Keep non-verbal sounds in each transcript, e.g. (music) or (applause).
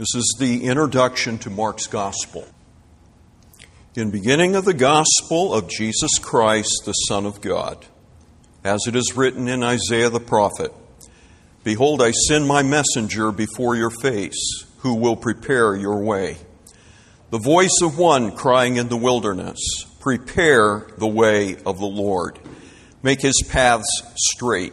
This is the introduction to Mark's Gospel. In beginning of the Gospel of Jesus Christ, the Son of God, as it is written in Isaiah the prophet Behold, I send my messenger before your face, who will prepare your way. The voice of one crying in the wilderness, Prepare the way of the Lord make his paths straight.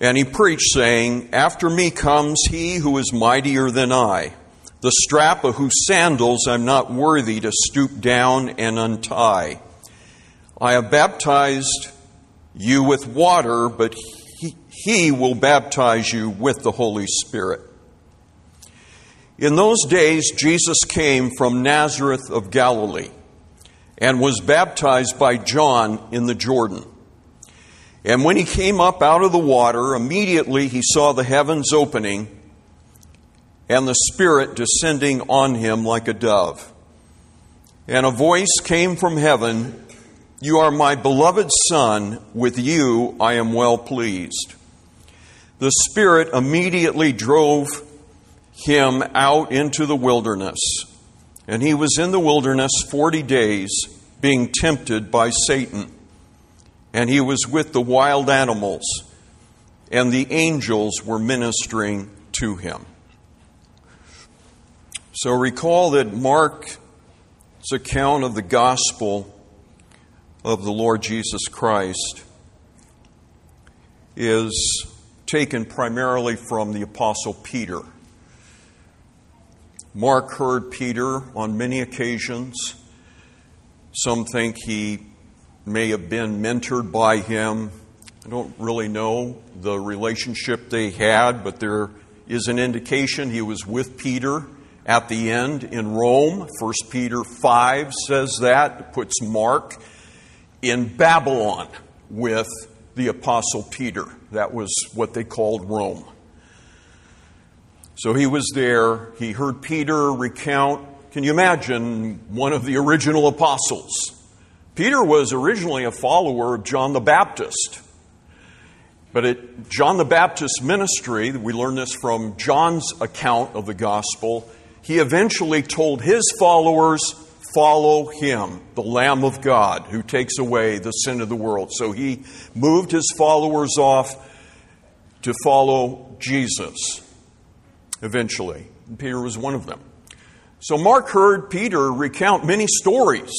And he preached, saying, After me comes he who is mightier than I, the strap of whose sandals I'm not worthy to stoop down and untie. I have baptized you with water, but he, he will baptize you with the Holy Spirit. In those days, Jesus came from Nazareth of Galilee and was baptized by John in the Jordan. And when he came up out of the water, immediately he saw the heavens opening and the Spirit descending on him like a dove. And a voice came from heaven You are my beloved Son, with you I am well pleased. The Spirit immediately drove him out into the wilderness and he was in the wilderness 40 days being tempted by Satan. And he was with the wild animals, and the angels were ministering to him. So recall that Mark's account of the gospel of the Lord Jesus Christ is taken primarily from the Apostle Peter. Mark heard Peter on many occasions. Some think he may have been mentored by him. I don't really know the relationship they had, but there is an indication he was with Peter at the end in Rome. 1 Peter 5 says that, it puts Mark in Babylon with the Apostle Peter. That was what they called Rome. So he was there. He heard Peter recount. Can you imagine one of the original apostles? Peter was originally a follower of John the Baptist. But at John the Baptist's ministry, we learn this from John's account of the gospel, he eventually told his followers, Follow him, the Lamb of God, who takes away the sin of the world. So he moved his followers off to follow Jesus eventually. Peter was one of them. So Mark heard Peter recount many stories.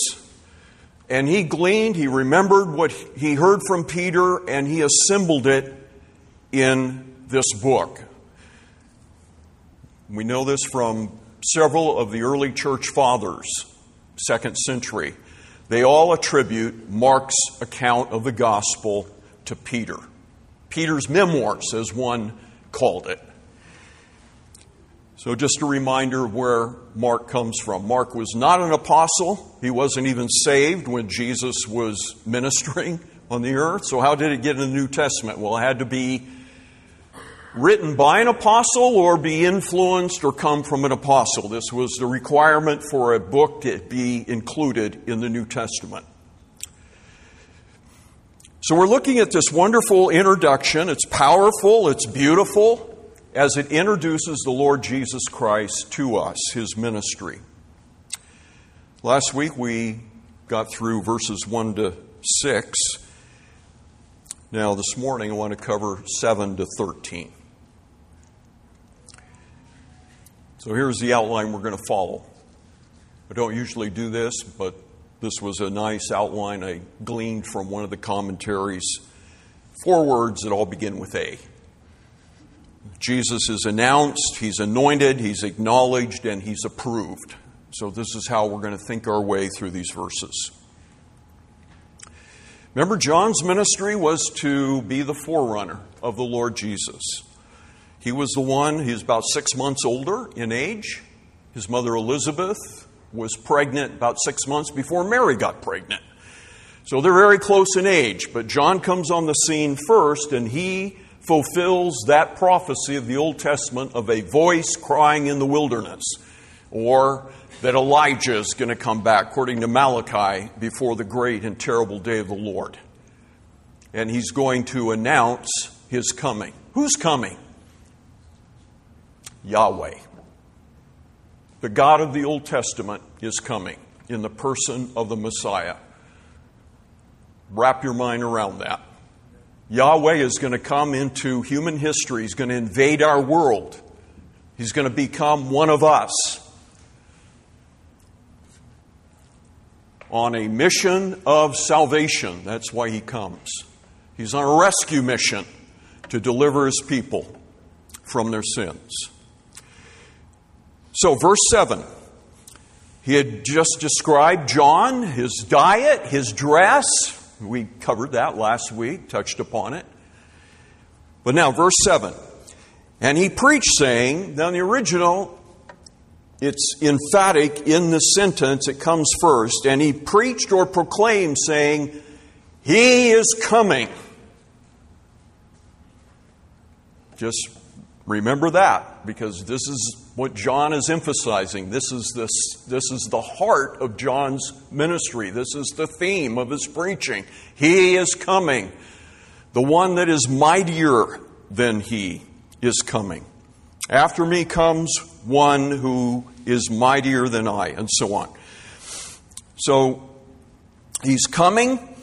And he gleaned, he remembered what he heard from Peter, and he assembled it in this book. We know this from several of the early church fathers, second century. They all attribute Mark's account of the gospel to Peter. Peter's memoirs, as one called it. So, just a reminder of where Mark comes from. Mark was not an apostle, he wasn't even saved when Jesus was ministering (laughs) on the earth. So, how did it get in the New Testament? Well, it had to be written by an apostle or be influenced or come from an apostle. This was the requirement for a book to be included in the New Testament. So, we're looking at this wonderful introduction. It's powerful, it's beautiful as it introduces the Lord Jesus Christ to us, his ministry. Last week we got through verses 1 to 6. Now, this morning I want to cover 7 to 13. So here's the outline we're going to follow. I don't usually do this, but this was a nice outline I gleaned from one of the commentaries. Four words that all begin with A. Jesus is announced, he's anointed, he's acknowledged, and he's approved. So, this is how we're going to think our way through these verses. Remember, John's ministry was to be the forerunner of the Lord Jesus. He was the one, he was about six months older in age. His mother Elizabeth was pregnant about six months before Mary got pregnant. So they're very close in age, but John comes on the scene first and he fulfills that prophecy of the Old Testament of a voice crying in the wilderness, or that Elijah is going to come back, according to Malachi, before the great and terrible day of the Lord. And he's going to announce his coming. Who's coming? Yahweh. The God of the Old Testament is coming in the person of the Messiah. Wrap your mind around that. Yahweh is going to come into human history. He's going to invade our world. He's going to become one of us on a mission of salvation. That's why he comes. He's on a rescue mission to deliver his people from their sins. So, verse 7. He had just described John, his diet, his dress. We covered that last week, touched upon it. But now, verse 7. And he preached, saying, now in the original, it's emphatic in the sentence, it comes first. And he preached or proclaimed, saying, He is coming. Just remember that, because this is what John is emphasizing. This is, this, this is the heart of John's ministry. This is the theme of his preaching. He is coming. The one that is mightier than he is coming. After me comes one who is mightier than I, and so on. So he's coming.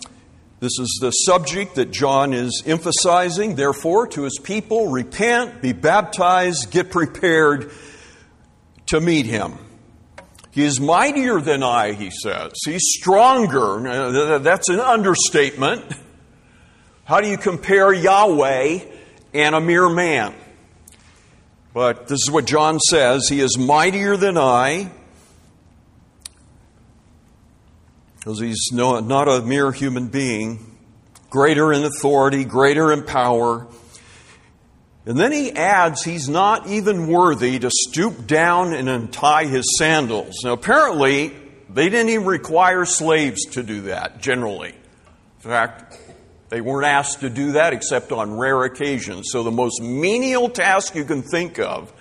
This is the subject that John is emphasizing. Therefore, to his people, repent, be baptized, get prepared to meet him. He is mightier than I, he says. He's stronger. That's an understatement. How do you compare Yahweh and a mere man? But this is what John says He is mightier than I, because he's not a mere human being, greater in authority, greater in power. And then he adds he's not even worthy to stoop down and untie his sandals. Now, apparently, they didn't even require slaves to do that, generally. In fact, they weren't asked to do that except on rare occasions. So, the most menial task you can think of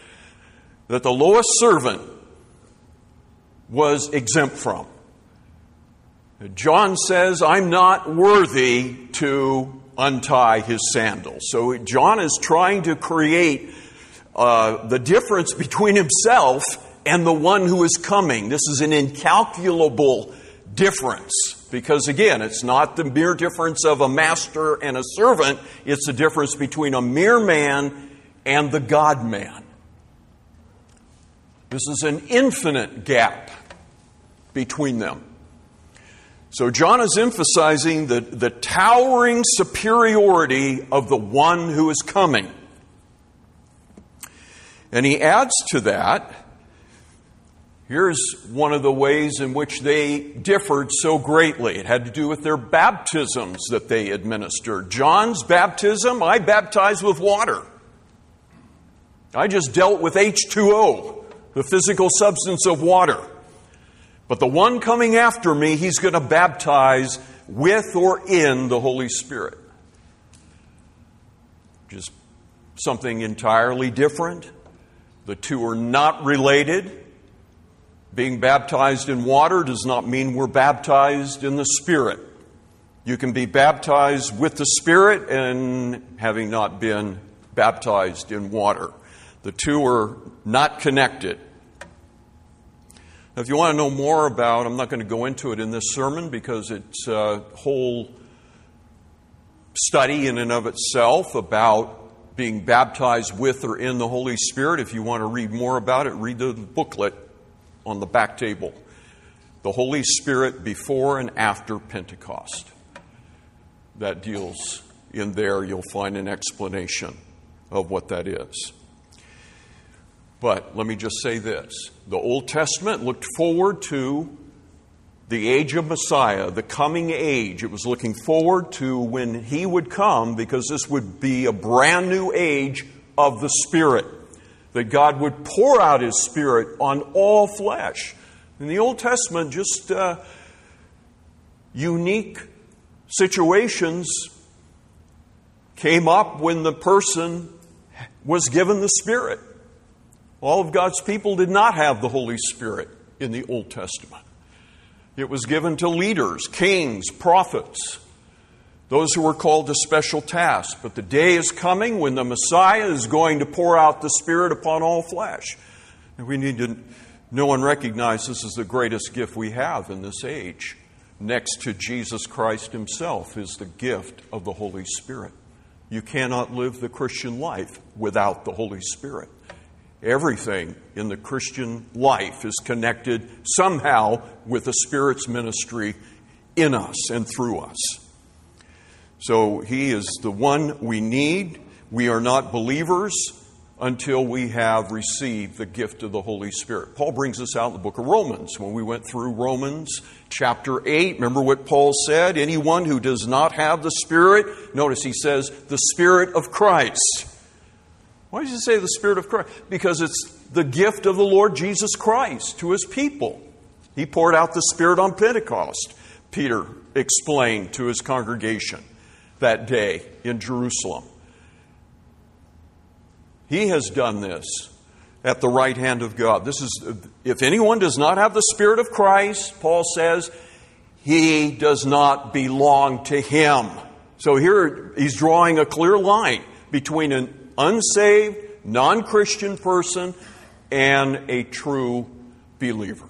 that the lowest servant was exempt from. John says, I'm not worthy to untie his sandals. So John is trying to create uh, the difference between himself and the one who is coming. This is an incalculable difference. Because again, it's not the mere difference of a master and a servant, it's the difference between a mere man and the God man. This is an infinite gap between them. So John is emphasizing the, the towering superiority of the one who is coming. And he adds to that here's one of the ways in which they differed so greatly. It had to do with their baptisms that they administered. John's baptism, I baptize with water. I just dealt with H2O, the physical substance of water. But the one coming after me, he's going to baptize with or in the Holy Spirit. Just something entirely different. The two are not related. Being baptized in water does not mean we're baptized in the Spirit. You can be baptized with the Spirit and having not been baptized in water. The two are not connected. If you want to know more about, I'm not going to go into it in this sermon because it's a whole study in and of itself about being baptized with or in the Holy Spirit. If you want to read more about it, read the booklet on the back table. The Holy Spirit before and after Pentecost. That deals in there, you'll find an explanation of what that is. But let me just say this the Old Testament looked forward to the age of Messiah, the coming age. It was looking forward to when he would come because this would be a brand new age of the Spirit. That God would pour out his Spirit on all flesh. In the Old Testament, just uh, unique situations came up when the person was given the Spirit. All of God's people did not have the Holy Spirit in the Old Testament. It was given to leaders, kings, prophets, those who were called to special tasks. But the day is coming when the Messiah is going to pour out the Spirit upon all flesh. And we need to know and recognize this is the greatest gift we have in this age. Next to Jesus Christ Himself is the gift of the Holy Spirit. You cannot live the Christian life without the Holy Spirit. Everything in the Christian life is connected somehow with the Spirit's ministry in us and through us. So He is the one we need. We are not believers until we have received the gift of the Holy Spirit. Paul brings us out in the book of Romans. When we went through Romans chapter 8, remember what Paul said? Anyone who does not have the Spirit, notice he says, the Spirit of Christ why does he say the Spirit of Christ? Because it's the gift of the Lord Jesus Christ to his people. He poured out the Spirit on Pentecost, Peter explained to his congregation that day in Jerusalem. He has done this at the right hand of God. This is, if anyone does not have the Spirit of Christ, Paul says, he does not belong to him. So here he's drawing a clear line between an unsaved, non Christian person and a true believer.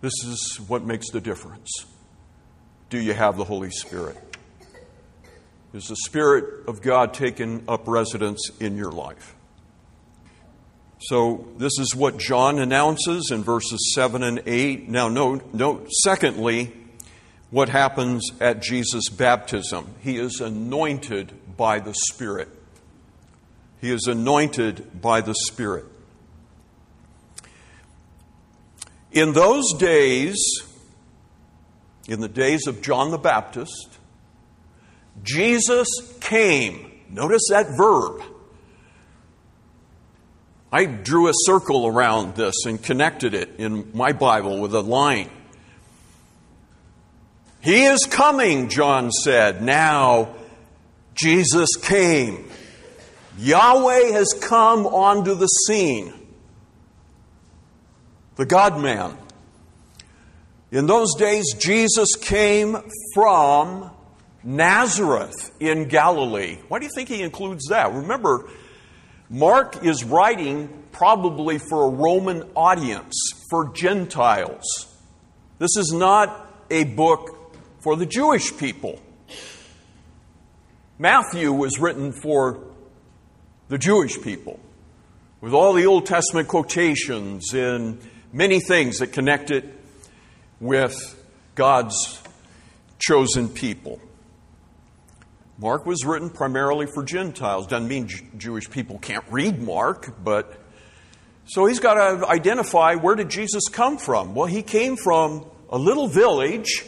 This is what makes the difference. Do you have the Holy Spirit? Is the Spirit of God taken up residence in your life? So, this is what John announces in verses 7 and 8. Now, note, note secondly, what happens at Jesus' baptism. He is anointed by the Spirit. He is anointed by the Spirit. In those days, in the days of John the Baptist, Jesus came. Notice that verb. I drew a circle around this and connected it in my Bible with a line. He is coming, John said. Now, Jesus came. Yahweh has come onto the scene. The God man. In those days, Jesus came from Nazareth in Galilee. Why do you think he includes that? Remember, Mark is writing probably for a Roman audience, for Gentiles. This is not a book for the Jewish people. Matthew was written for the Jewish people, with all the Old Testament quotations and many things that connect it with God's chosen people. Mark was written primarily for Gentiles. Doesn't mean J- Jewish people can't read Mark, but so he's got to identify where did Jesus come from? Well, he came from a little village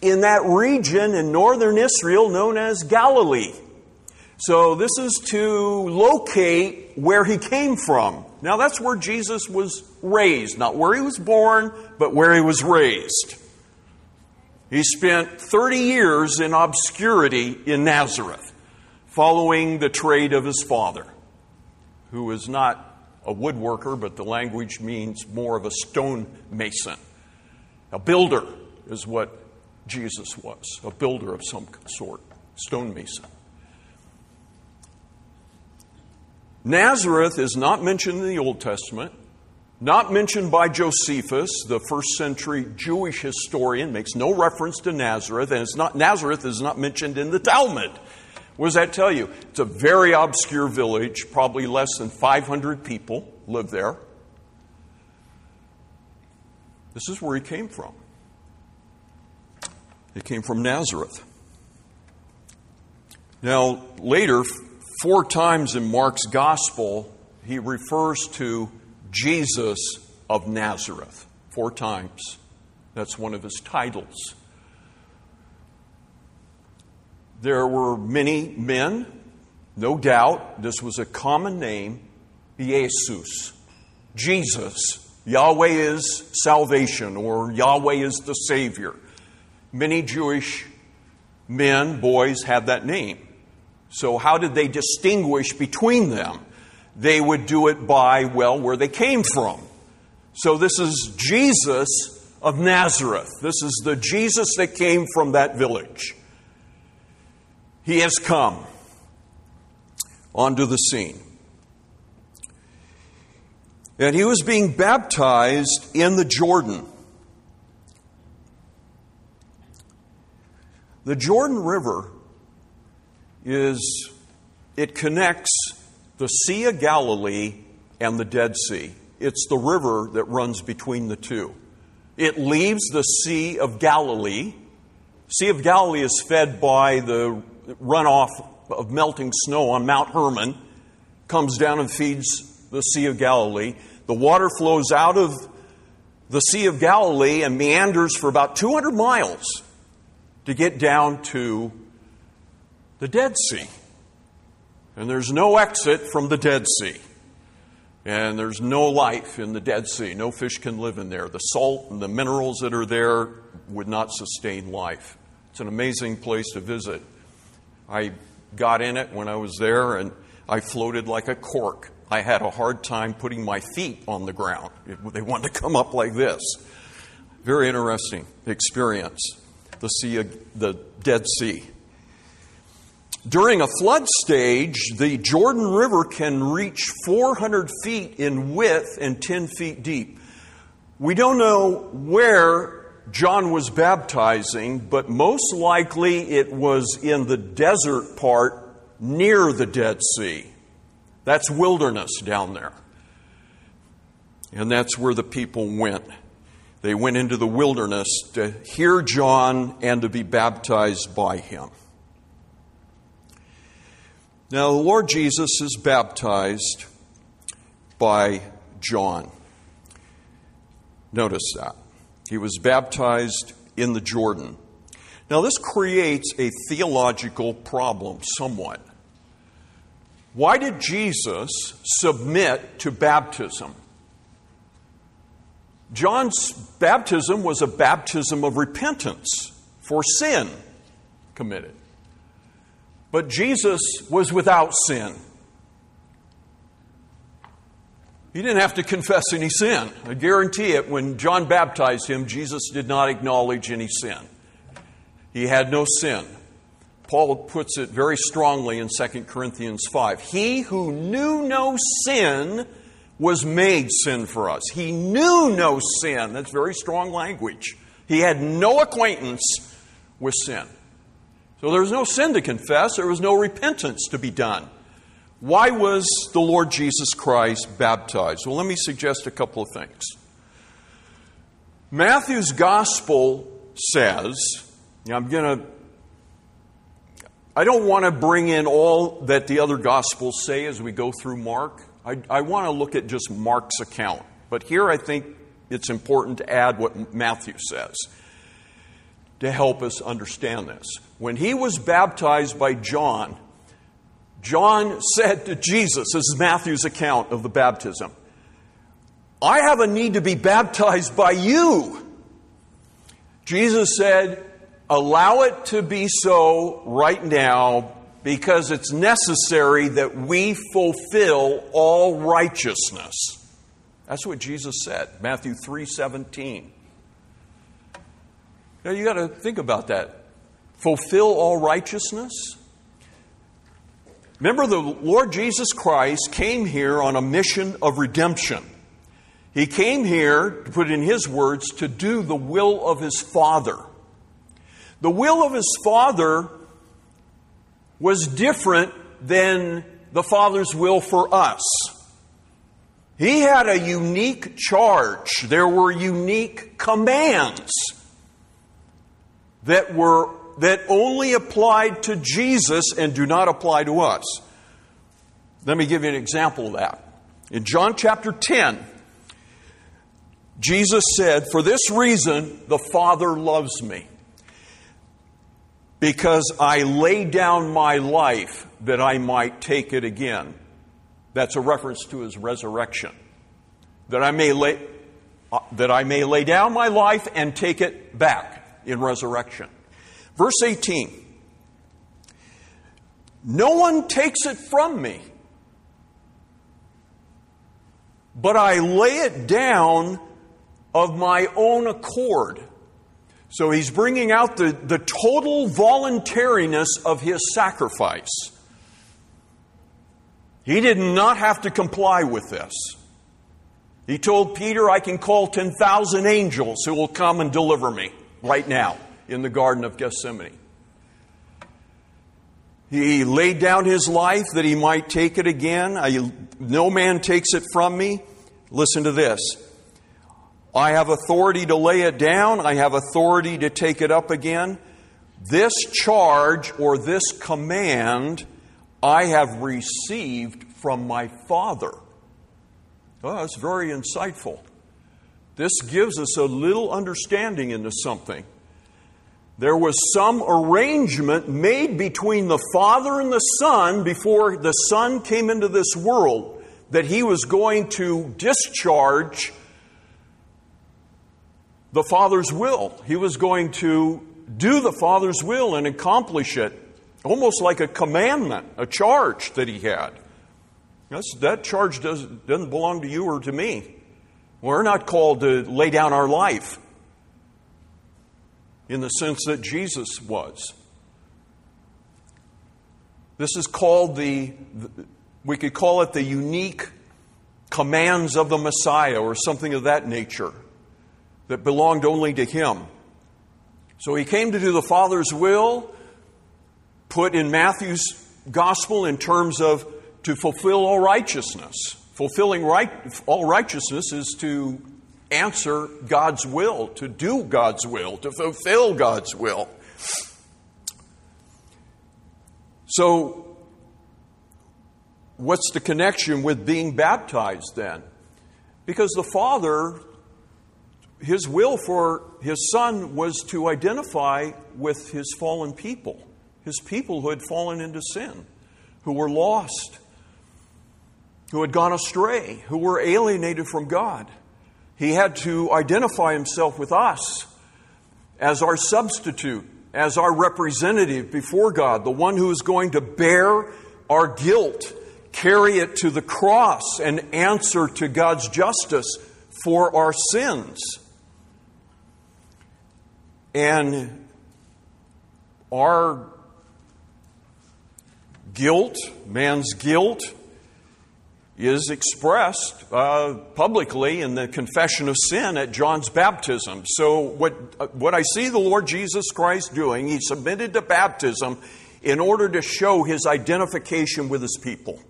in that region in northern Israel known as Galilee. So, this is to locate where he came from. Now, that's where Jesus was raised, not where he was born, but where he was raised. He spent 30 years in obscurity in Nazareth, following the trade of his father, who was not a woodworker, but the language means more of a stonemason. A builder is what Jesus was, a builder of some sort, stone Nazareth is not mentioned in the Old Testament, not mentioned by Josephus, the first century Jewish historian, makes no reference to Nazareth, and it's not, Nazareth is not mentioned in the Talmud, What does that tell you? It's a very obscure village, probably less than 500 people live there. This is where he came from. He came from Nazareth. Now, later, four times in Mark's gospel, he refers to Jesus of Nazareth. Four times. That's one of his titles. There were many men, no doubt. This was a common name, Jesus. Jesus. Yahweh is salvation, or Yahweh is the Savior. Many Jewish men, boys, had that name. So, how did they distinguish between them? They would do it by, well, where they came from. So, this is Jesus of Nazareth. This is the Jesus that came from that village. He has come onto the scene. And he was being baptized in the Jordan. The Jordan River is, it connects the Sea of Galilee and the Dead Sea. It's the river that runs between the two. It leaves the Sea of Galilee. Sea of Galilee is fed by the runoff of melting snow on Mount Hermon, comes down and feeds the Sea of Galilee. The water flows out of the Sea of Galilee and meanders for about 200 miles to get down to the Dead Sea. And there's no exit from the Dead Sea. And there's no life in the Dead Sea. No fish can live in there. The salt and the minerals that are there would not sustain life. It's an amazing place to visit. I got in it when I was there and I floated like a cork. I had a hard time putting my feet on the ground. They wanted to come up like this. Very interesting experience. The sea, the Dead Sea. During a flood stage, the Jordan River can reach 400 feet in width and 10 feet deep. We don't know where John was baptizing, but most likely it was in the desert part near the Dead Sea. That's wilderness down there. And that's where the people went. They went into the wilderness to hear John and to be baptized by him. Now, the Lord Jesus is baptized by John. Notice that. He was baptized in the Jordan. Now, this creates a theological problem somewhat. Why did Jesus submit to baptism? John's baptism was a baptism of repentance for sin committed. But Jesus was without sin. He didn't have to confess any sin. I guarantee it, when John baptized him, Jesus did not acknowledge any sin. He had no sin. Paul puts it very strongly in 2 Corinthians 5. He who knew no sin was made sin for us. He knew no sin. That's very strong language. He had no acquaintance with sin. So there was no sin to confess, there was no repentance to be done. Why was the Lord Jesus Christ baptized? Well, let me suggest a couple of things. Matthew's gospel says, I'm going to I don't want to bring in all that the other Gospels say as we go through Mark. I, I, want to look at just Mark's account. But here I think it's important to add what Matthew says to help us understand this. When he was baptized by John, John said to Jesus, this is Matthew's account of the baptism, I have a need to be baptized by you. Jesus said, Allow it to be so right now because it's necessary that we fulfill all righteousness. That's what Jesus said, Matthew 3:17. Now you got to think about that. Fulfill all righteousness? Remember the Lord Jesus Christ came here on a mission of redemption. He came here, to put in his words, to do the will of his Father. The will of his Father was different than the Father's will for us. He had a unique charge. There were unique commands that were that only applied to Jesus and do not apply to us. Let me give you an example of that. In John chapter 10, Jesus said, For this reason, the Father loves me, because I lay down my life that I might take it again. That's a reference to his resurrection. That I may lay, uh, that I may lay down my life and take it back in resurrection. Verse 18 No one takes it from me, but I lay it down of my own accord. So he's bringing out the, the total voluntariness of his sacrifice. He did not have to comply with this. He told Peter, I can call 10,000 angels who will come and deliver me right now in the Garden of Gethsemane. He laid down his life that he might take it again. I, no man takes it from me. Listen to this. I have authority to lay it down, I have authority to take it up again. This charge or this command I have received from my Father. Well, that's very insightful. This gives us a little understanding into something. There was some arrangement made between the Father and the Son before the Son came into this world that he was going to discharge the Father's will. He was going to do the Father's will and accomplish it, almost like a commandment, a charge that he had. That's, that charge does, doesn't belong to you or to me. We're not called to lay down our life in the sense that Jesus was. This is called the, we could call it the unique commands of the Messiah or something of that nature that belonged only to him. So he came to do the Father's will, put in Matthew's gospel in terms of to fulfill all righteousness. Fulfilling right, all righteousness is to answer God's will, to do God's will, to fulfill God's will. So, what's the connection with being baptized then? Because the Father, His will for His Son was to identify with His fallen people, His people who had fallen into sin, who were lost who had gone astray, who were alienated from God. He had to identify himself with us as our substitute, as our representative before God, the one who is going to bear our guilt, carry it to the cross, and answer to God's justice for our sins. And our guilt, man's guilt, is expressed uh, publicly in the confession of sin at John's baptism. So, what, uh, what I see the Lord Jesus Christ doing, he submitted to baptism in order to show his identification with his people.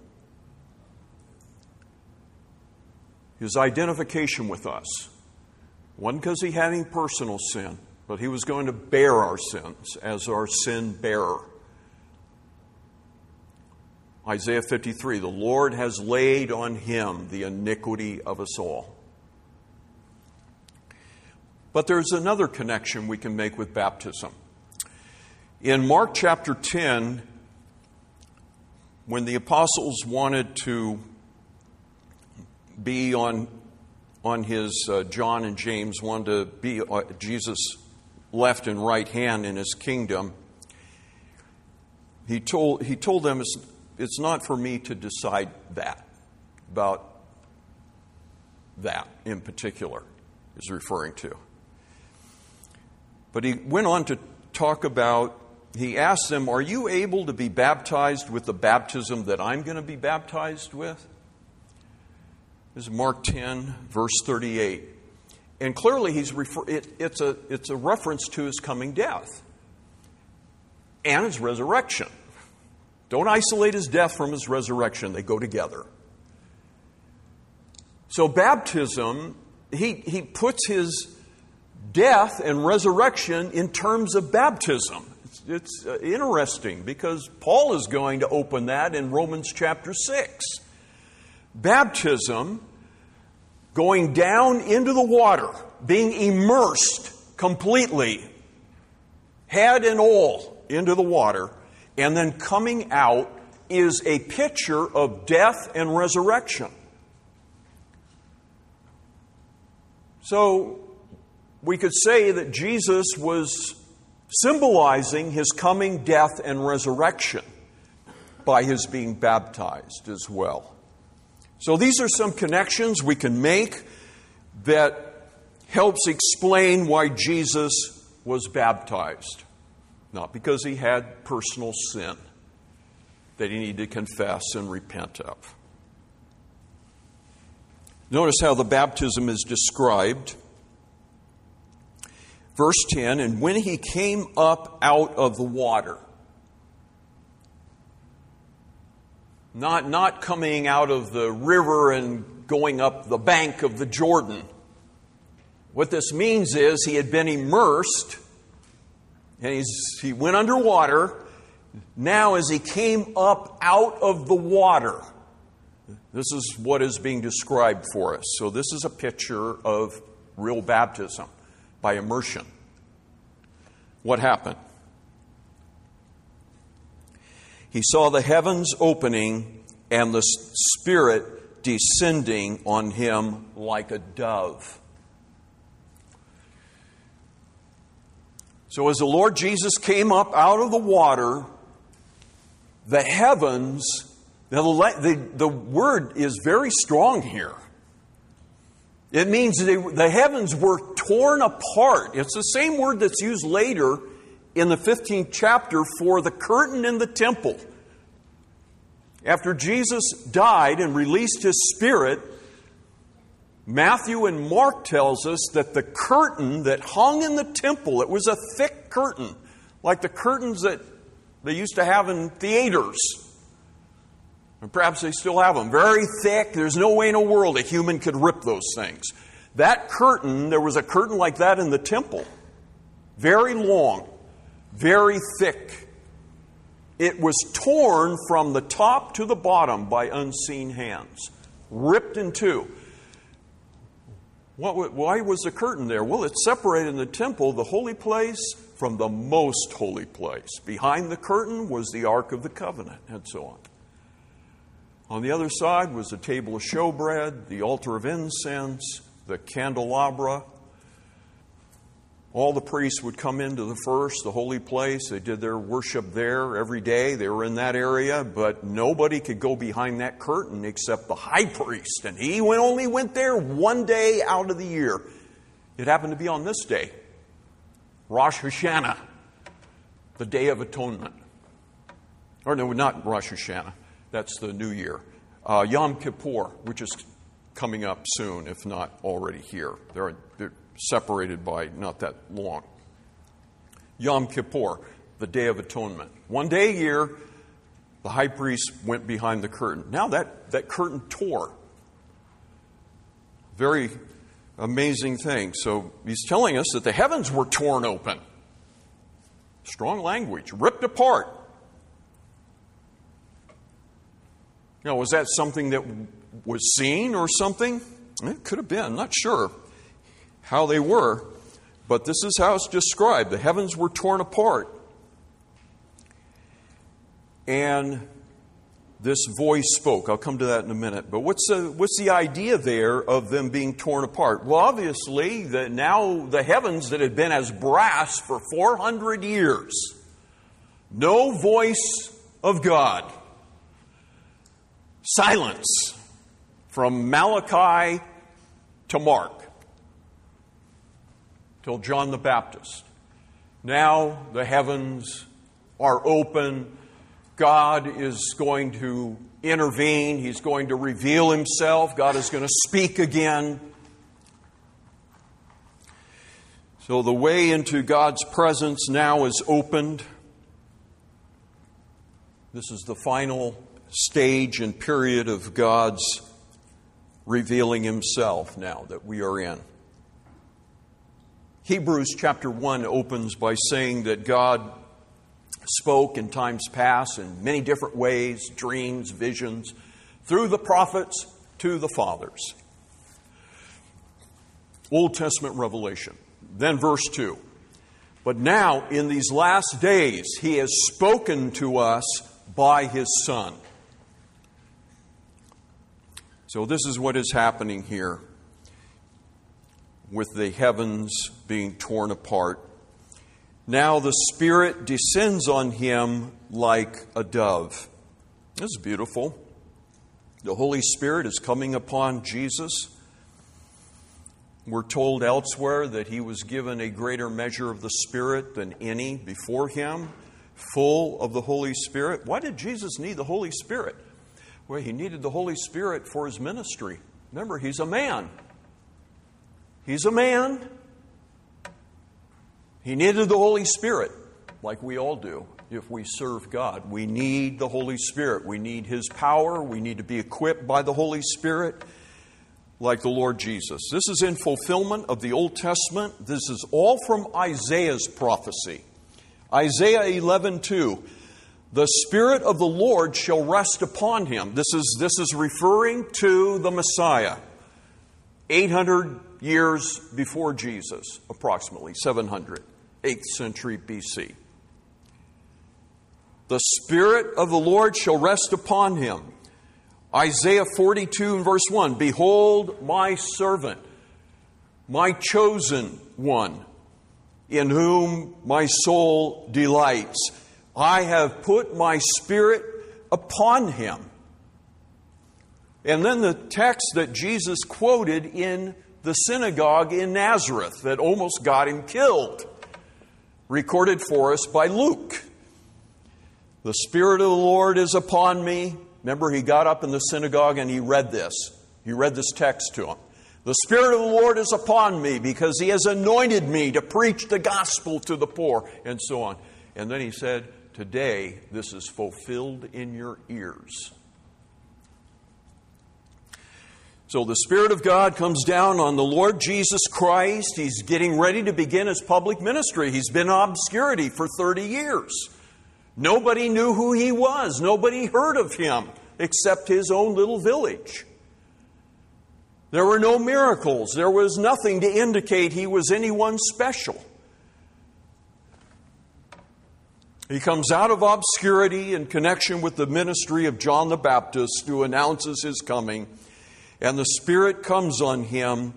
His identification with us. One because he had any personal sin, but he was going to bear our sins as our sin bearer. Isaiah 53 The Lord has laid on him the iniquity of us all. But there's another connection we can make with baptism. In Mark chapter 10, when the apostles wanted to be on, on his, uh, John and James wanted to be uh, Jesus' left and right hand in his kingdom, he told, he told them, it's not for me to decide that, about that in particular, is referring to. But he went on to talk about, he asked them, Are you able to be baptized with the baptism that I'm going to be baptized with? This is Mark 10, verse 38. And clearly, he's refer- it, it's, a, it's a reference to his coming death and his resurrection Don't isolate his death from his resurrection, they go together. So, baptism, he, he puts his death and resurrection in terms of baptism. It's, it's uh, interesting because Paul is going to open that in Romans chapter 6. Baptism, going down into the water, being immersed completely, head and all, into the water, and then coming out is a picture of death and resurrection. So we could say that Jesus was symbolizing his coming death and resurrection by his being baptized as well. So these are some connections we can make that helps explain why Jesus was baptized. Not because he had personal sin that he needed to confess and repent of. Notice how the baptism is described. Verse 10 And when he came up out of the water, not, not coming out of the river and going up the bank of the Jordan. What this means is he had been immersed and he went underwater. Now, as he came up out of the water, this is what is being described for us. So, this is a picture of real baptism by immersion. What happened? He saw the heavens opening and the Spirit descending on him like a dove. So, as the Lord Jesus came up out of the water, the heavens now, the, the, the word is very strong here. It means they, the heavens were torn apart. It's the same word that's used later in the 15th chapter for the curtain in the temple. After Jesus died and released his spirit, Matthew and Mark tells us that the curtain that hung in the temple, it was a thick curtain, like the curtains that they used to have in theaters and perhaps they still have them. Very thick. There's no way in the world a human could rip those things. That curtain, there was a curtain like that in the temple. Very long, very thick. It was torn from the top to the bottom by unseen hands, ripped in two. What, why was the curtain there? Well, it separated the temple the holy place from the most holy place. Behind the curtain was the Ark of the Covenant, and so on. On the other side was the table of showbread, the altar of incense, the candelabra. All the priests would come into the first, the holy place. They did their worship there every day. They were in that area, but nobody could go behind that curtain except the high priest. And he only went there one day out of the year. It happened to be on this day, Rosh Hashanah, the Day of Atonement. Or no, not Rosh Hashanah. That's the new year. Uh, Yom Kippur, which is coming up soon, if not already here. They're, they're separated by not that long. Yom Kippur, the Day of Atonement. One day a year, the high priest went behind the curtain. Now that, that curtain tore. Very amazing thing. So he's telling us that the heavens were torn open. Strong language, ripped apart. Now, was that something that was seen or something? It could have been, not sure how they were, but this is how it's described. The heavens were torn apart. And this voice spoke. I'll come to that in a minute. But what's the, what's the idea there of them being torn apart? Well, obviously, that now the heavens that had been as brass for 400 years, no voice of God silence from Malachi to Mark till John the Baptist. Now the heavens are open. God is going to intervene. He's going to reveal himself. God is going to speak again. So the way into God's presence now is opened. This is the final stage and period of God's revealing Himself now that we are in. Hebrews chapter 1 opens by saying that God spoke in times past in many different ways dreams, visions, through the prophets to the fathers. Old Testament revelation. Then, verse 2. But now, in these last days, he has spoken to us by his Son. So, this is what is happening here with the heavens being torn apart. Now the Spirit descends on him like a dove. This is beautiful. The Holy Spirit is coming upon Jesus. We're told elsewhere that he was given a greater measure of the Spirit than any before him, full of the Holy Spirit. Why did Jesus need the Holy Spirit? Well, he needed the Holy Spirit for his ministry. Remember, he's a man. He's a man. He needed the Holy Spirit, like we all do if we serve God. We need the Holy Spirit. We need His power. We need to be equipped by the Holy Spirit, like the Lord Jesus. This is in fulfillment of the Old Testament. This is all from Isaiah's prophecy. Isaiah 11 2. The Spirit of the Lord shall rest upon him. This is, this is referring to the Messiah. 800 years before Jesus, approximately 700, 8th century BC. The Spirit of the Lord shall rest upon him. Isaiah 42 and verse 1 Behold, my servant, my chosen one, in whom my soul delights. I have put my Spirit upon him. And then the text that Jesus quoted in the synagogue in Nazareth that almost got him killed, recorded for us by Luke. The Spirit of the Lord is upon me. Remember, he got up in the synagogue and he read this. He read this text to him. The Spirit of the Lord is upon me because he has anointed me to preach the gospel to the poor, and so on. And then he said, Today this is fulfilled in your ears. So the Spirit of God comes down on the Lord Jesus Christ. He's getting ready to begin his public ministry. He's been in obscurity for 30 years. Nobody knew who he was, nobody heard of him except his own little village. There were no miracles, there was nothing to indicate he was anyone special. He comes out of obscurity in connection with the ministry of John the Baptist, who announces his coming and the Spirit comes on him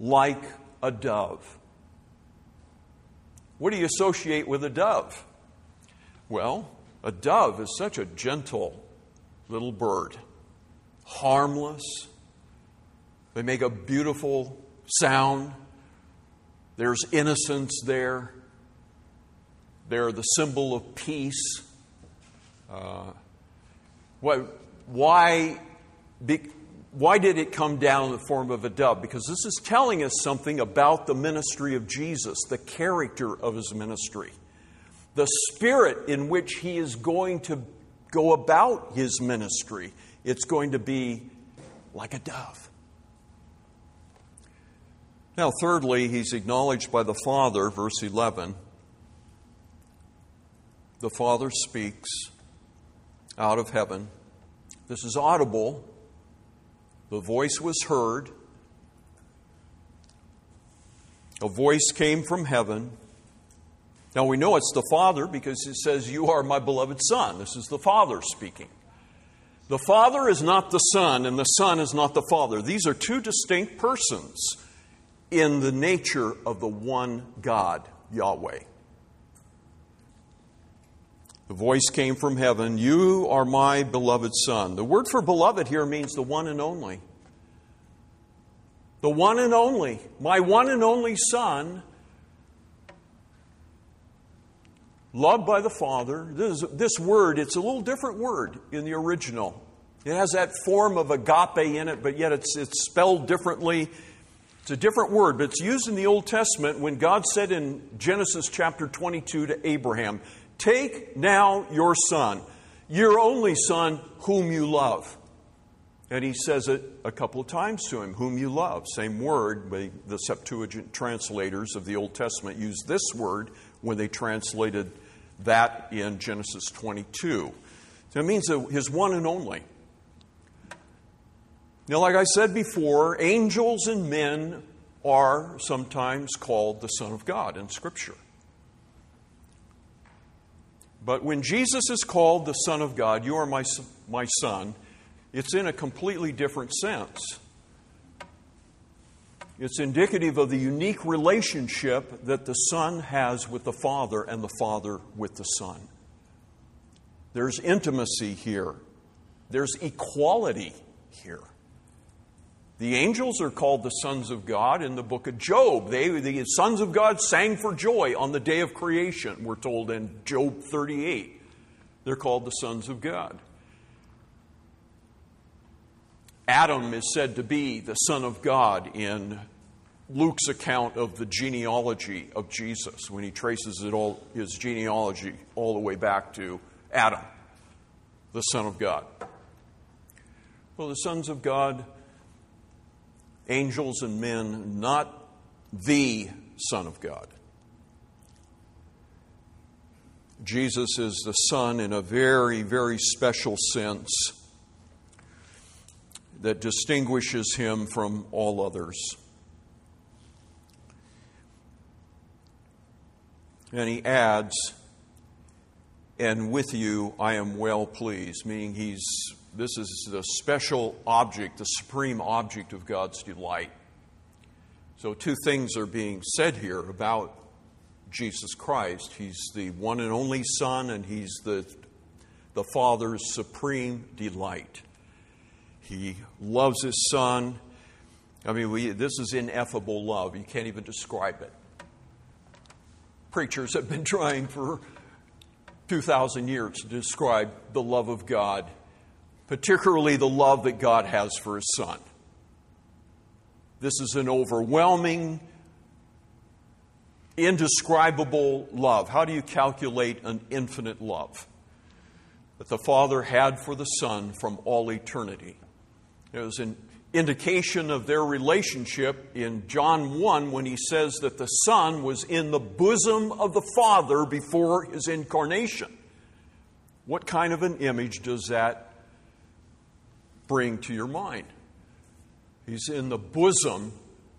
like a dove. What do you associate with a dove? Well, a dove is such a gentle little bird, harmless. They make a beautiful sound. There's innocence there. They're the symbol of peace. Uh, why, why be, why did it come down in the form of a dove? Because this is telling us something about the ministry of Jesus, the character of his ministry, the spirit in which he is going to go about his ministry. It's going to be like a dove. Now, thirdly, he's acknowledged by the Father, verse 11. The Father speaks out of heaven. This is audible the voice was heard. A voice came from heaven. Now we know it's the Father because it says, You are my beloved Son. This is the Father speaking. The Father is not the Son, and the Son is not the Father. These are two distinct persons in the nature of the one God, Yahweh. The voice came from heaven You are my beloved Son. The word for beloved here means the one and only. The one and only, my one and only Son, loved by the Father. This, this word, it's a little different word in the original. It has that form of agape in it, but yet it's, it's spelled differently. It's a different word, but it's used in the Old Testament when God said in Genesis chapter 22 to Abraham, Take now your son, your only Son, whom you love. And he says it a couple of times to him, whom you love. Same word, the Septuagint translators of the Old Testament used this word when they translated that in Genesis 22. So it means his one and only. Now, like I said before, angels and men are sometimes called the Son of God in Scripture. But when Jesus is called the Son of God, you are my, my Son, it's in a completely different sense. It's indicative of the unique relationship that the Son has with the Father and the Father with the Son. There's intimacy here, there's equality here. The angels are called the sons of God in the book of Job. They, the sons of God sang for joy on the day of creation, we're told in Job 38. They're called the sons of God. Adam is said to be the son of God in Luke's account of the genealogy of Jesus when he traces it all his genealogy all the way back to Adam, the son of God. Well, the sons of God angels and men, not the Son of God. Jesus is the Son in a very, very special sense that distinguishes him from all others. And he adds, and with you I am well pleased, meaning he's this is the special object, the supreme object of God's delight. So, two things are being said here about Jesus Christ. He's the one and only Son, and He's the, the Father's supreme delight. He loves His Son. I mean, we, this is ineffable love. You can't even describe it. Preachers have been trying for 2,000 years to describe the love of God particularly the love that God has for His Son. This is an overwhelming, indescribable love. How do you calculate an infinite love that the Father had for the Son from all eternity? There's an indication of their relationship in John 1 when he says that the Son was in the bosom of the Father before his incarnation. What kind of an image does that bring to your mind. He's in the bosom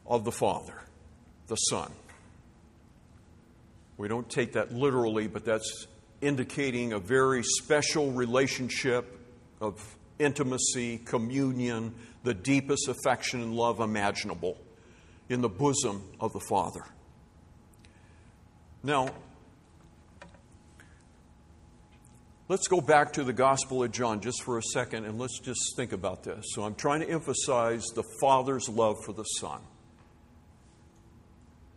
of the Father, the Son. We don't take that literally, but that's indicating a very special relationship of intimacy, communion, the deepest affection and love imaginable in the bosom of the Father. Now, Let's go back to the Gospel of John just for a second and let's just think about this. So, I'm trying to emphasize the Father's love for the Son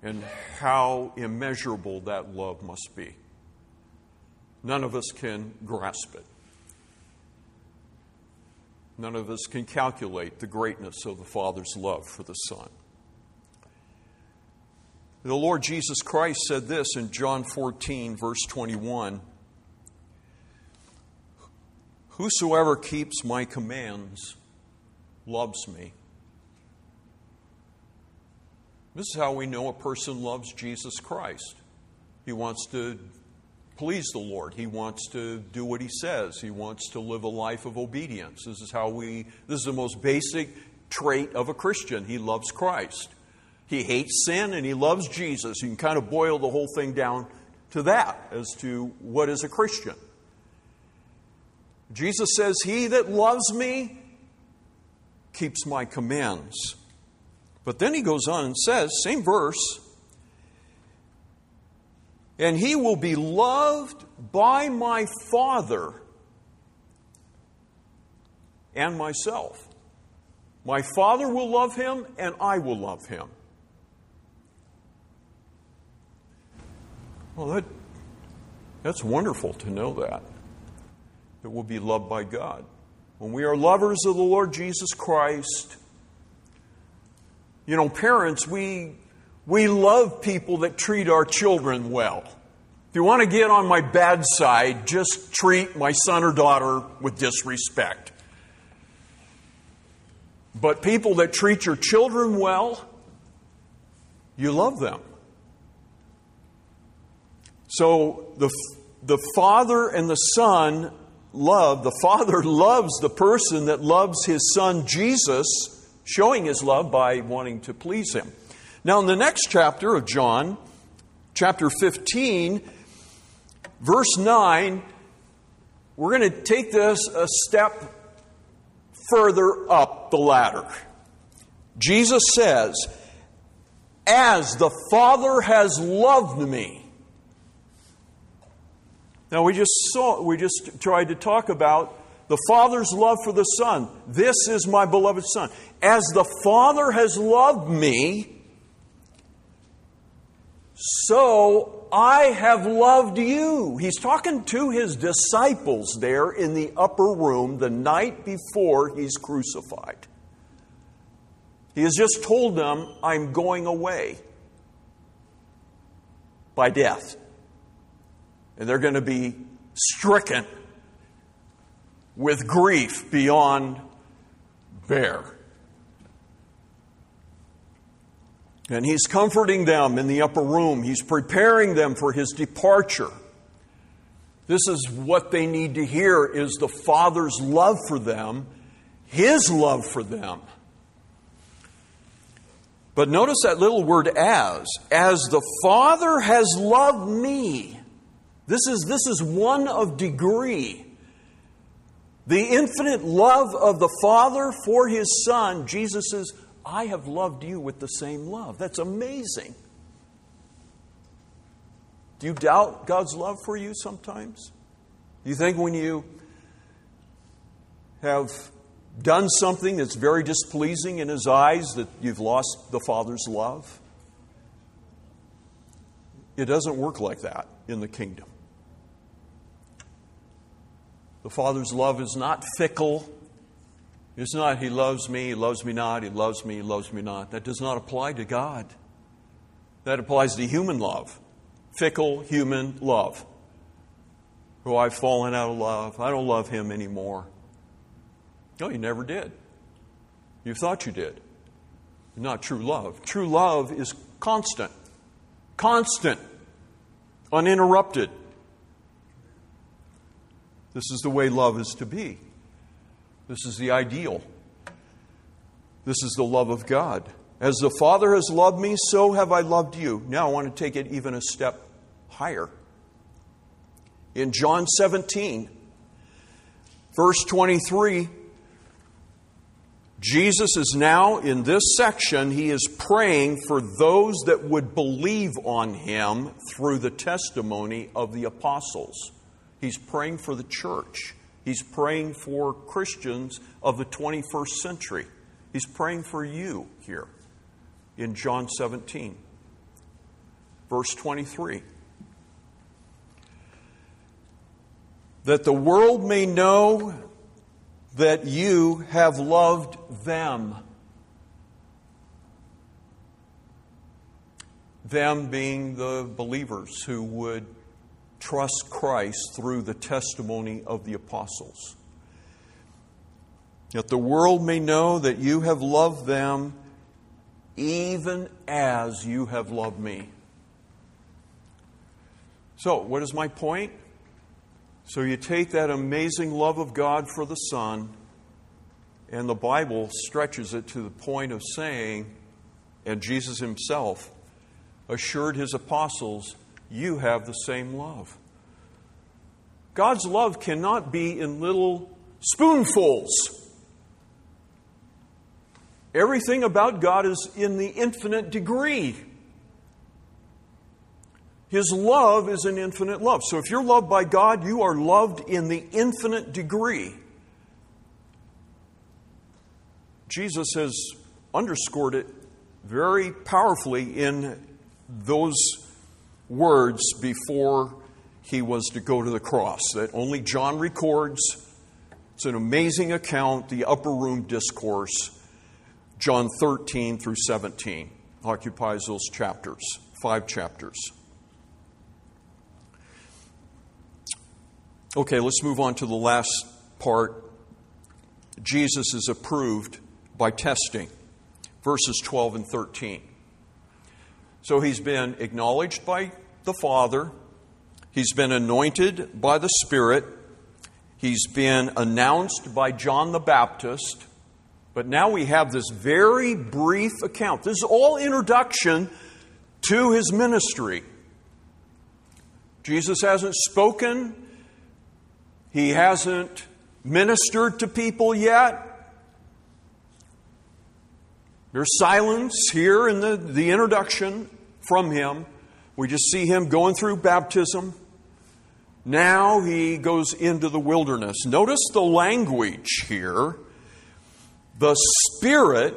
and how immeasurable that love must be. None of us can grasp it. None of us can calculate the greatness of the Father's love for the Son. The Lord Jesus Christ said this in John 14, verse 21. Whosoever keeps my commands loves me. This is how we know a person loves Jesus Christ. He wants to please the Lord. He wants to do what he says. He wants to live a life of obedience. This is how we this is the most basic trait of a Christian. He loves Christ. He hates sin and he loves Jesus. You can kind of boil the whole thing down to that as to what is a Christian. Jesus says, He that loves me keeps my commands. But then he goes on and says, same verse, and he will be loved by my Father and myself. My Father will love him, and I will love him. Well, that, that's wonderful to know that that we'll be loved by God. When we are lovers of the Lord Jesus Christ, you know, parents, we, we love people that treat our children well. If you want to get on my bad side, just treat my son or daughter with disrespect. But people that treat your children well, you love them. So the, the Father and the Son love, the Father (laughs) loves the person that loves his Son Jesus, showing his love by wanting to please him. Now, in the next chapter of John, chapter 15, verse 9, we're going to take this a step further up the ladder. Jesus says, As the Father has loved me. Now we just saw we just tried to talk about the Father's love for the Son. This is my beloved Son. As the Father has loved me, so I have loved you. He's talking to his disciples there in the upper room the night before he's crucified. He has just told them, I'm going away by death. And they're going to be stricken with grief beyond bear. And he's comforting them in the upper room. He's preparing them for his departure. This is what they need to hear is the Father's love for them, his love for them. But notice that little word as. As the Father has loved me. This is, this is one of degree. The infinite love of the Father for his Son, Jesus I have loved you with the same love. That's amazing. Do you doubt God's love for you sometimes? Do you think when you have done something that's very displeasing in His eyes that you've lost the Father's love? It doesn't work like that in the kingdom. The Father's love is not fickle, it's not, He loves me, He loves me not, He loves me, He loves me not. That does not apply to God. That applies to human love, fickle human love. Oh, I've fallen out of love. I don't love Him anymore. No, you never did. You thought you did. Not true love. True love is constant, constant, uninterrupted. This is the way love is to be. This is the ideal. This is the love of God. As the Father has loved me, so have I loved you. Now I want to take it even a step higher. In John 17, verse 23, Jesus is now in this section, he is praying for those that would believe on him through the testimony of the apostles. He's praying for the church. He's praying for Christians of the 21st century. He's praying for you here in John 17, verse 23. That the world may know that you have loved them. Them being the believers who would trust Christ through the testimony of the apostles. That the world may know that you have loved them even as you have loved me. So, what is my point? So, you take that amazing love of God for the Son, and the Bible stretches it to the point of saying, and Jesus himself assured his apostles, you have the same love. God's love cannot be in little spoonfuls. Everything about God is in the infinite degree. His love is an infinite love. So if you're loved by God, you are loved in the infinite degree. Jesus has underscored it very powerfully in those words before he was to go to the cross that only John records. It's an amazing account, the upper room discourse, John 13 through 17, occupies those chapters, five chapters. Okay, let's move on to the last part. Jesus is approved by testing, verses 12 and 13. So he's been acknowledged by the Father, he's been anointed by the Spirit, he's been announced by John the Baptist, but now we have this very brief account. This is all introduction to his ministry. Jesus hasn't spoken, he hasn't ministered to people yet. There's silence here in the, the introduction from him. We just see him going through baptism. Now he goes into the wilderness. Notice the language here the Spirit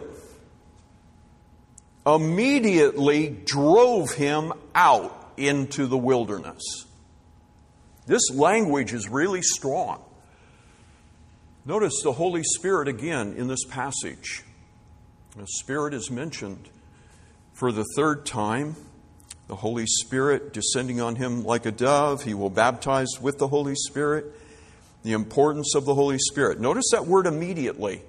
immediately drove him out into the wilderness. This language is really strong. Notice the Holy Spirit again in this passage. The Spirit is mentioned for the third time. The Holy Spirit descending on him like a dove. He will baptize with the Holy Spirit. The importance of the Holy Spirit. Notice that word immediately.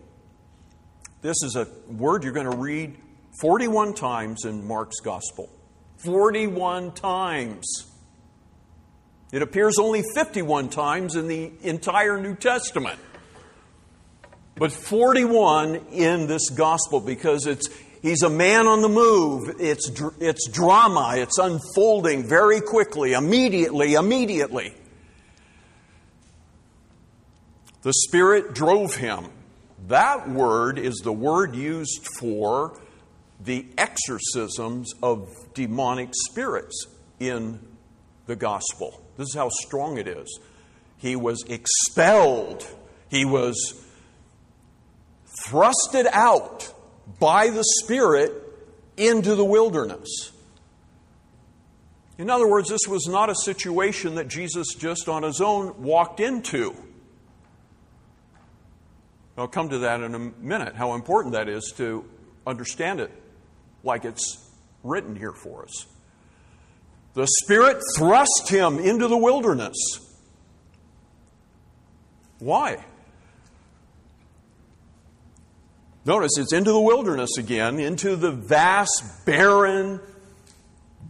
This is a word you're going to read 41 times in Mark's Gospel. 41 times. It appears only 51 times in the entire New Testament. But 41 in this Gospel because it's He's a man on the move. It's, it's drama. It's unfolding very quickly, immediately, immediately. The Spirit drove him. That word is the word used for the exorcisms of demonic spirits in the gospel. This is how strong it is. He was expelled, he was thrusted out by the Spirit into the wilderness. In other words, this was not a situation that Jesus just on his own walked into. I'll come to that in a minute, how important that is to understand it like it's written here for us. The Spirit thrust him into the wilderness. Why? Notice it's into the wilderness again, into the vast, barren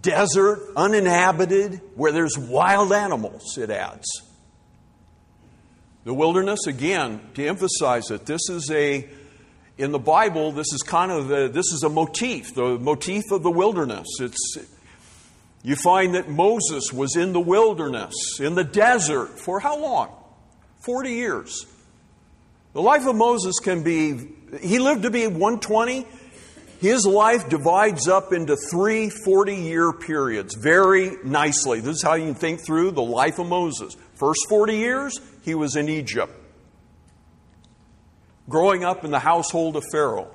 desert, uninhabited, where there's wild animals, it adds. The wilderness, again, to emphasize it, this is a, in the Bible, this is kind of a, this is a motif, the motif of the wilderness. It's, you find that Moses was in the wilderness, in the desert, for how long? 40 years. The life of Moses can be, he lived to be 120. His life divides up into three 40 year periods very nicely. This is how you think through the life of Moses. First 40 years, he was in Egypt, growing up in the household of Pharaoh.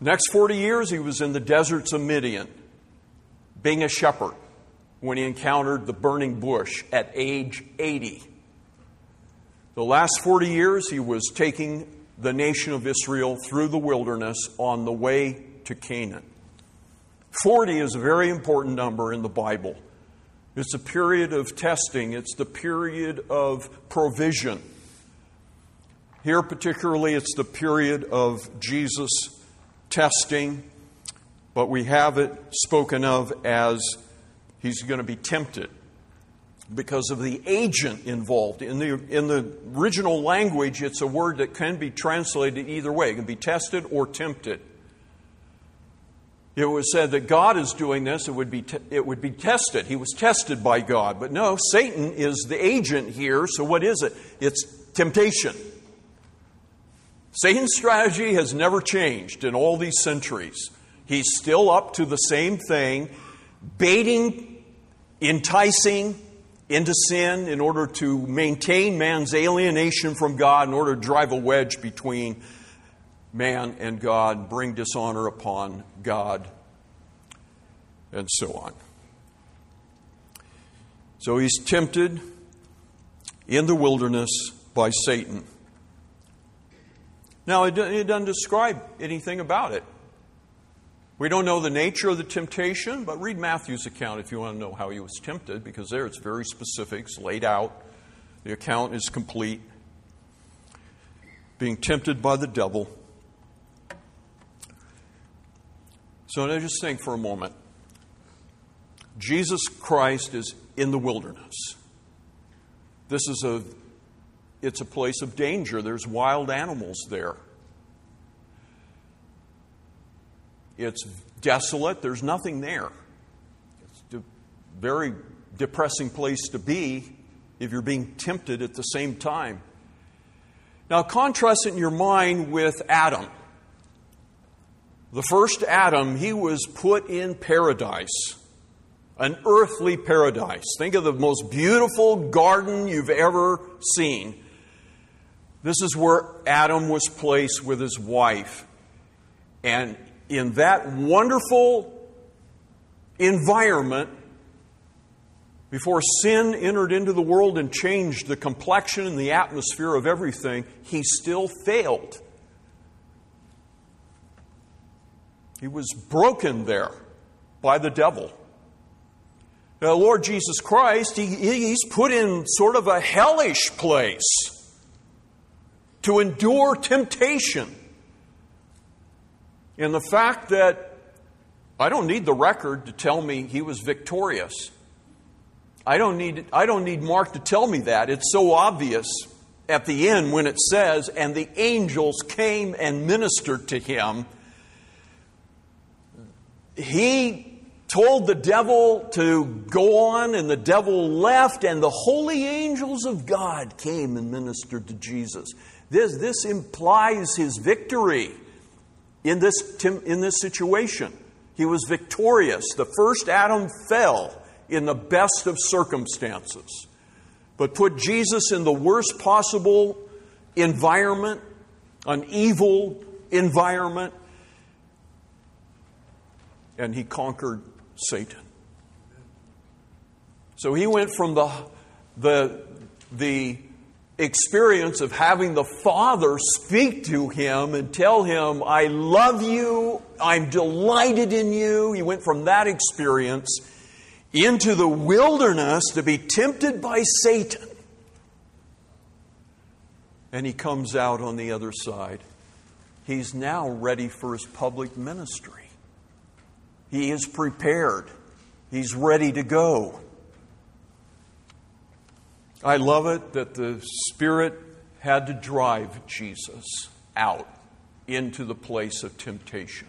Next 40 years, he was in the deserts of Midian, being a shepherd when he encountered the burning bush at age 80. The last 40 years, he was taking the nation of Israel through the wilderness on the way to Canaan. 40 is a very important number in the Bible. It's a period of testing, it's the period of provision. Here, particularly, it's the period of Jesus testing, but we have it spoken of as he's going to be tempted because of the agent involved. In the, in the original language, it's a word that can be translated either way. It can be tested or tempted it was said that God is doing this, it would, be te- it would be tested. He was tested by God. But no, Satan is the agent here, so what is it? It's temptation. Satan's strategy has never changed in all these centuries. He's still up to the same thing, baiting, enticing into sin in order to maintain man's alienation from God, in order to drive a wedge between man and God, bring dishonor upon God, and so on. So he's tempted in the wilderness by Satan. Now, it doesn't describe anything about it. We don't know the nature of the temptation, but read Matthew's account if you want to know how he was tempted, because there it's very specific, it's laid out The account is complete. Being tempted by the devil. So now just think for a moment. Jesus Christ is in the wilderness. This is a it's a place of danger. There's wild animals there. It's desolate. There's nothing there. It's a very depressing place to be if you're being tempted at the same time. Now, contrast it in your mind with Adam. The first Adam, he was put in paradise, an earthly paradise. Think of the most beautiful garden you've ever seen. This is where Adam was placed with his wife. And in that wonderful environment, before sin entered into the world and changed the complexion and the atmosphere of everything, he still failed. He was broken there by the devil. Now, Lord Jesus Christ, he, he's put in sort of a hellish place to endure temptation. And the fact that I don't need the record to tell me he was victorious. I don't need, I don't need Mark to tell me that. It's so obvious at the end when it says, and the angels came and ministered to him. He told the devil to go on, and the devil left, and the holy angels of God came and ministered to Jesus. This, this implies his victory in this, in this situation. He was victorious. The first Adam fell in the best of circumstances, but put Jesus in the worst possible environment, an evil environment, and he conquered Satan. So he went from the, the, the experience of having the Father speak to him and tell him, I love you, I'm delighted in you. He went from that experience into the wilderness to be tempted by Satan. And he comes out on the other side. He's now ready for his public ministry. He is prepared. He's ready to go. I love it that the Spirit had to drive Jesus out into the place of temptation.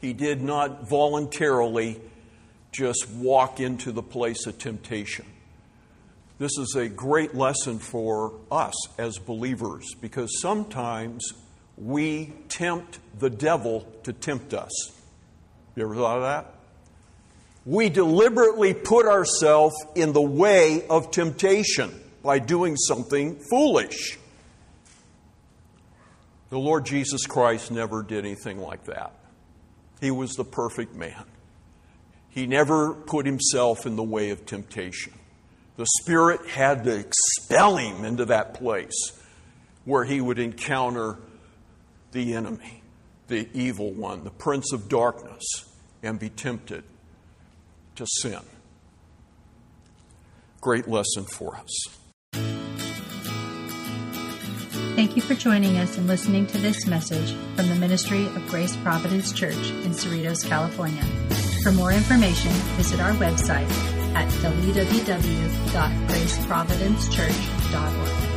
He did not voluntarily just walk into the place of temptation. This is a great lesson for us as believers because sometimes we tempt the devil to tempt us. You ever thought of that? We deliberately put ourselves in the way of temptation by doing something foolish. The Lord Jesus Christ never did anything like that. He was the perfect man. He never put himself in the way of temptation. The Spirit had to expel him into that place where he would encounter the enemy, the evil one, the prince of darkness, and be tempted to sin. Great lesson for us. Thank you for joining us and listening to this message from the Ministry of Grace Providence Church in Cerritos, California. For more information, visit our website at www.graceprovidencechurch.org.